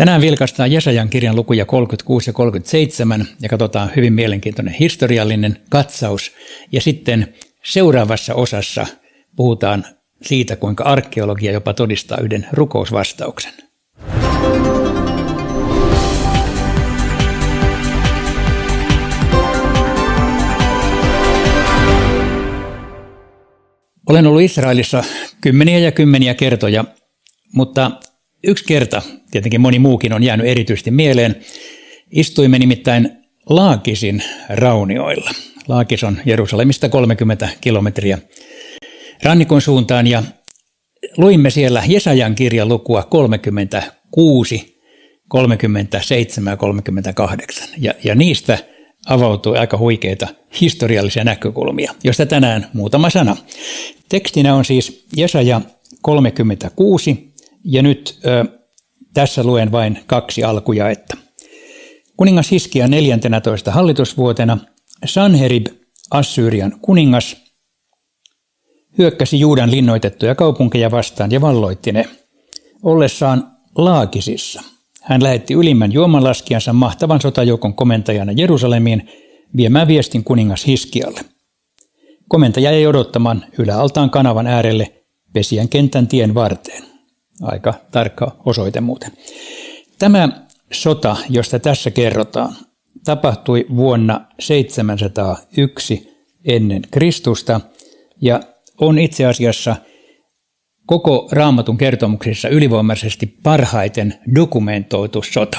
Tänään vilkaistaan Jesajan kirjan lukuja 36 ja 37 ja katsotaan hyvin mielenkiintoinen historiallinen katsaus. Ja sitten seuraavassa osassa puhutaan siitä, kuinka arkeologia jopa todistaa yhden rukousvastauksen. Olen ollut Israelissa kymmeniä ja kymmeniä kertoja, mutta yksi kerta, tietenkin moni muukin on jäänyt erityisesti mieleen, istuimme nimittäin Laakisin raunioilla. Laakis on Jerusalemista 30 kilometriä rannikon suuntaan ja luimme siellä Jesajan kirjan lukua 36, 37 ja 38. Ja, ja niistä avautui aika huikeita historiallisia näkökulmia, joista tänään muutama sana. Tekstinä on siis Jesaja 36 ja nyt ö, tässä luen vain kaksi alkuja, että kuningas Hiskia 14 hallitusvuotena Sanherib, Assyrian kuningas, hyökkäsi Juudan linnoitettuja kaupunkeja vastaan ja valloitti ne. Ollessaan Laakisissa hän lähetti ylimmän juomanlaskijansa mahtavan sotajoukon komentajana Jerusalemiin viemään viestin kuningas Hiskialle. Komentaja ei odottamaan yläaltaan kanavan äärelle Pesien kentän tien varteen. Aika tarkka osoite muuten. Tämä sota, josta tässä kerrotaan, tapahtui vuonna 701 ennen Kristusta ja on itse asiassa koko raamatun kertomuksissa ylivoimaisesti parhaiten dokumentoitu sota.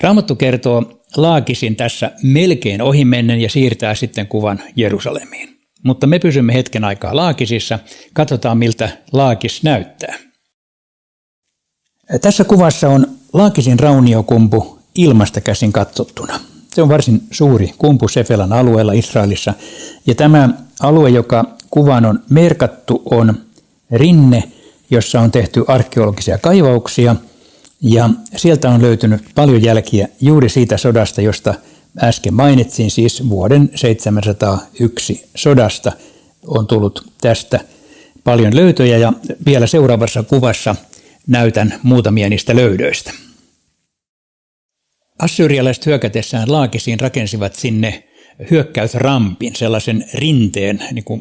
Raamattu kertoo Laakisin tässä melkein ohimennen ja siirtää sitten kuvan Jerusalemiin. Mutta me pysymme hetken aikaa Laakisissa, katsotaan miltä Laakis näyttää. Tässä kuvassa on Laakisin rauniokumpu ilmasta käsin katsottuna. Se on varsin suuri kumpu Sefelan alueella Israelissa. Ja tämä alue, joka kuvan on merkattu, on rinne, jossa on tehty arkeologisia kaivauksia. Ja sieltä on löytynyt paljon jälkiä juuri siitä sodasta, josta äsken mainitsin, siis vuoden 701 sodasta on tullut tästä paljon löytöjä ja vielä seuraavassa kuvassa näytän muutamia niistä löydöistä. Assyrialaiset hyökätessään Laakisiin rakensivat sinne hyökkäysrampin, sellaisen rinteen niin kuin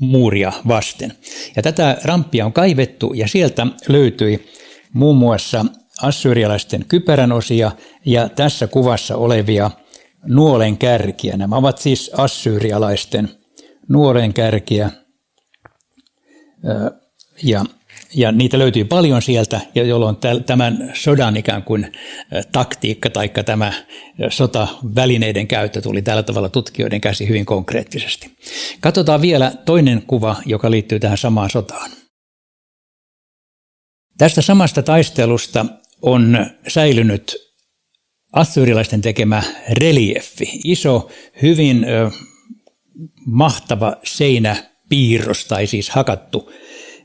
muuria vasten. Ja tätä ramppia on kaivettu ja sieltä löytyi muun muassa assyrialaisten kypärän osia ja tässä kuvassa olevia nuolen kärkiä. Nämä ovat siis assyrialaisten nuolen kärkiä ja ja niitä löytyy paljon sieltä, jolloin tämän sodan ikään kuin taktiikka tai tämä sotavälineiden käyttö tuli tällä tavalla tutkijoiden käsi hyvin konkreettisesti. Katsotaan vielä toinen kuva, joka liittyy tähän samaan sotaan. Tästä samasta taistelusta on säilynyt assyrialaisten tekemä relieffi, iso, hyvin mahtava seinäpiirros tai siis hakattu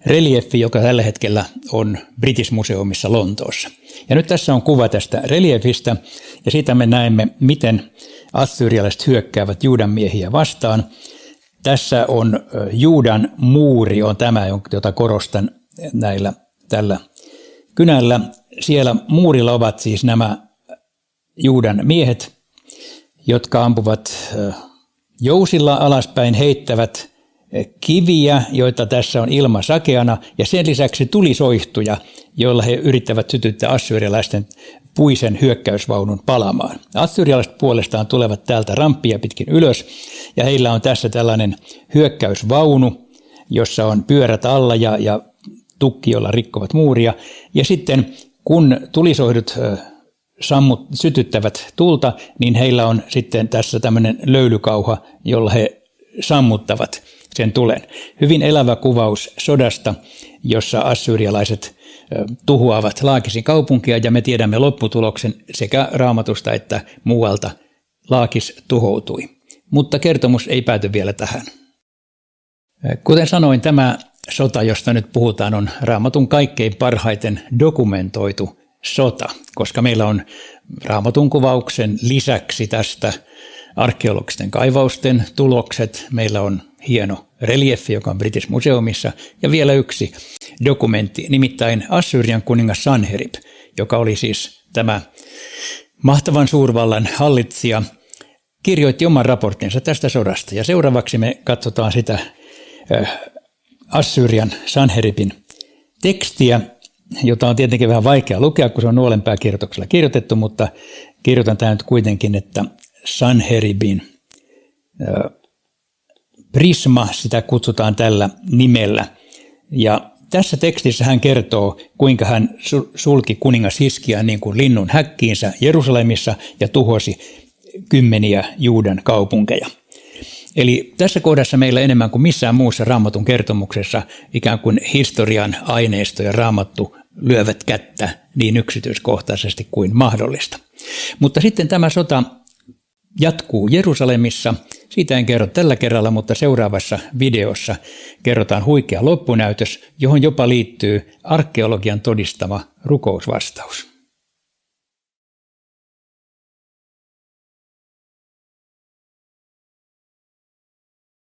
relieffi, joka tällä hetkellä on British Museumissa Lontoossa. Ja nyt tässä on kuva tästä reliefistä, ja siitä me näemme, miten assyrialaiset hyökkäävät Juudan miehiä vastaan. Tässä on Juudan muuri, on tämä, jota korostan näillä tällä kynällä. Siellä muurilla ovat siis nämä Juudan miehet, jotka ampuvat jousilla alaspäin, heittävät kiviä, joita tässä on ilma sakeana, ja sen lisäksi tulisoihtuja, joilla he yrittävät sytyttää assyrialaisten puisen hyökkäysvaunun palamaan. Assyrialaiset puolestaan tulevat täältä ramppia pitkin ylös, ja heillä on tässä tällainen hyökkäysvaunu, jossa on pyörät alla ja, ja tukki, jolla rikkovat muuria. Ja sitten kun tulisohdut sammut, sytyttävät tulta, niin heillä on sitten tässä tämmöinen löylykauha, jolla he sammuttavat sen tulen. Hyvin elävä kuvaus sodasta, jossa assyrialaiset tuhoavat Laakisin kaupunkia ja me tiedämme lopputuloksen sekä raamatusta että muualta. Laakis tuhoutui. Mutta kertomus ei pääty vielä tähän. Kuten sanoin, tämä sota, josta nyt puhutaan, on raamatun kaikkein parhaiten dokumentoitu sota, koska meillä on raamatun kuvauksen lisäksi tästä arkeologisten kaivausten tulokset, meillä on hieno reliefi, joka on British Museumissa, ja vielä yksi dokumentti, nimittäin Assyrian kuningas Sanherib, joka oli siis tämä mahtavan suurvallan hallitsija, kirjoitti oman raporttinsa tästä sodasta. Ja seuraavaksi me katsotaan sitä Assyrian Sanheribin tekstiä, jota on tietenkin vähän vaikea lukea, kun se on nuolenpääkirjoituksella kirjoitettu, mutta kirjoitan tämä nyt kuitenkin, että Sanheribin Prisma, sitä kutsutaan tällä nimellä. Ja tässä tekstissä hän kertoo, kuinka hän sulki kuningas Hiskiä niin kuin linnun häkkiinsä Jerusalemissa ja tuhosi kymmeniä Juudan kaupunkeja. Eli tässä kohdassa meillä enemmän kuin missään muussa raamatun kertomuksessa ikään kuin historian aineisto ja raamattu lyövät kättä niin yksityiskohtaisesti kuin mahdollista. Mutta sitten tämä sota jatkuu Jerusalemissa. Siitä en kerro tällä kerralla, mutta seuraavassa videossa kerrotaan huikea loppunäytös, johon jopa liittyy arkeologian todistama rukousvastaus.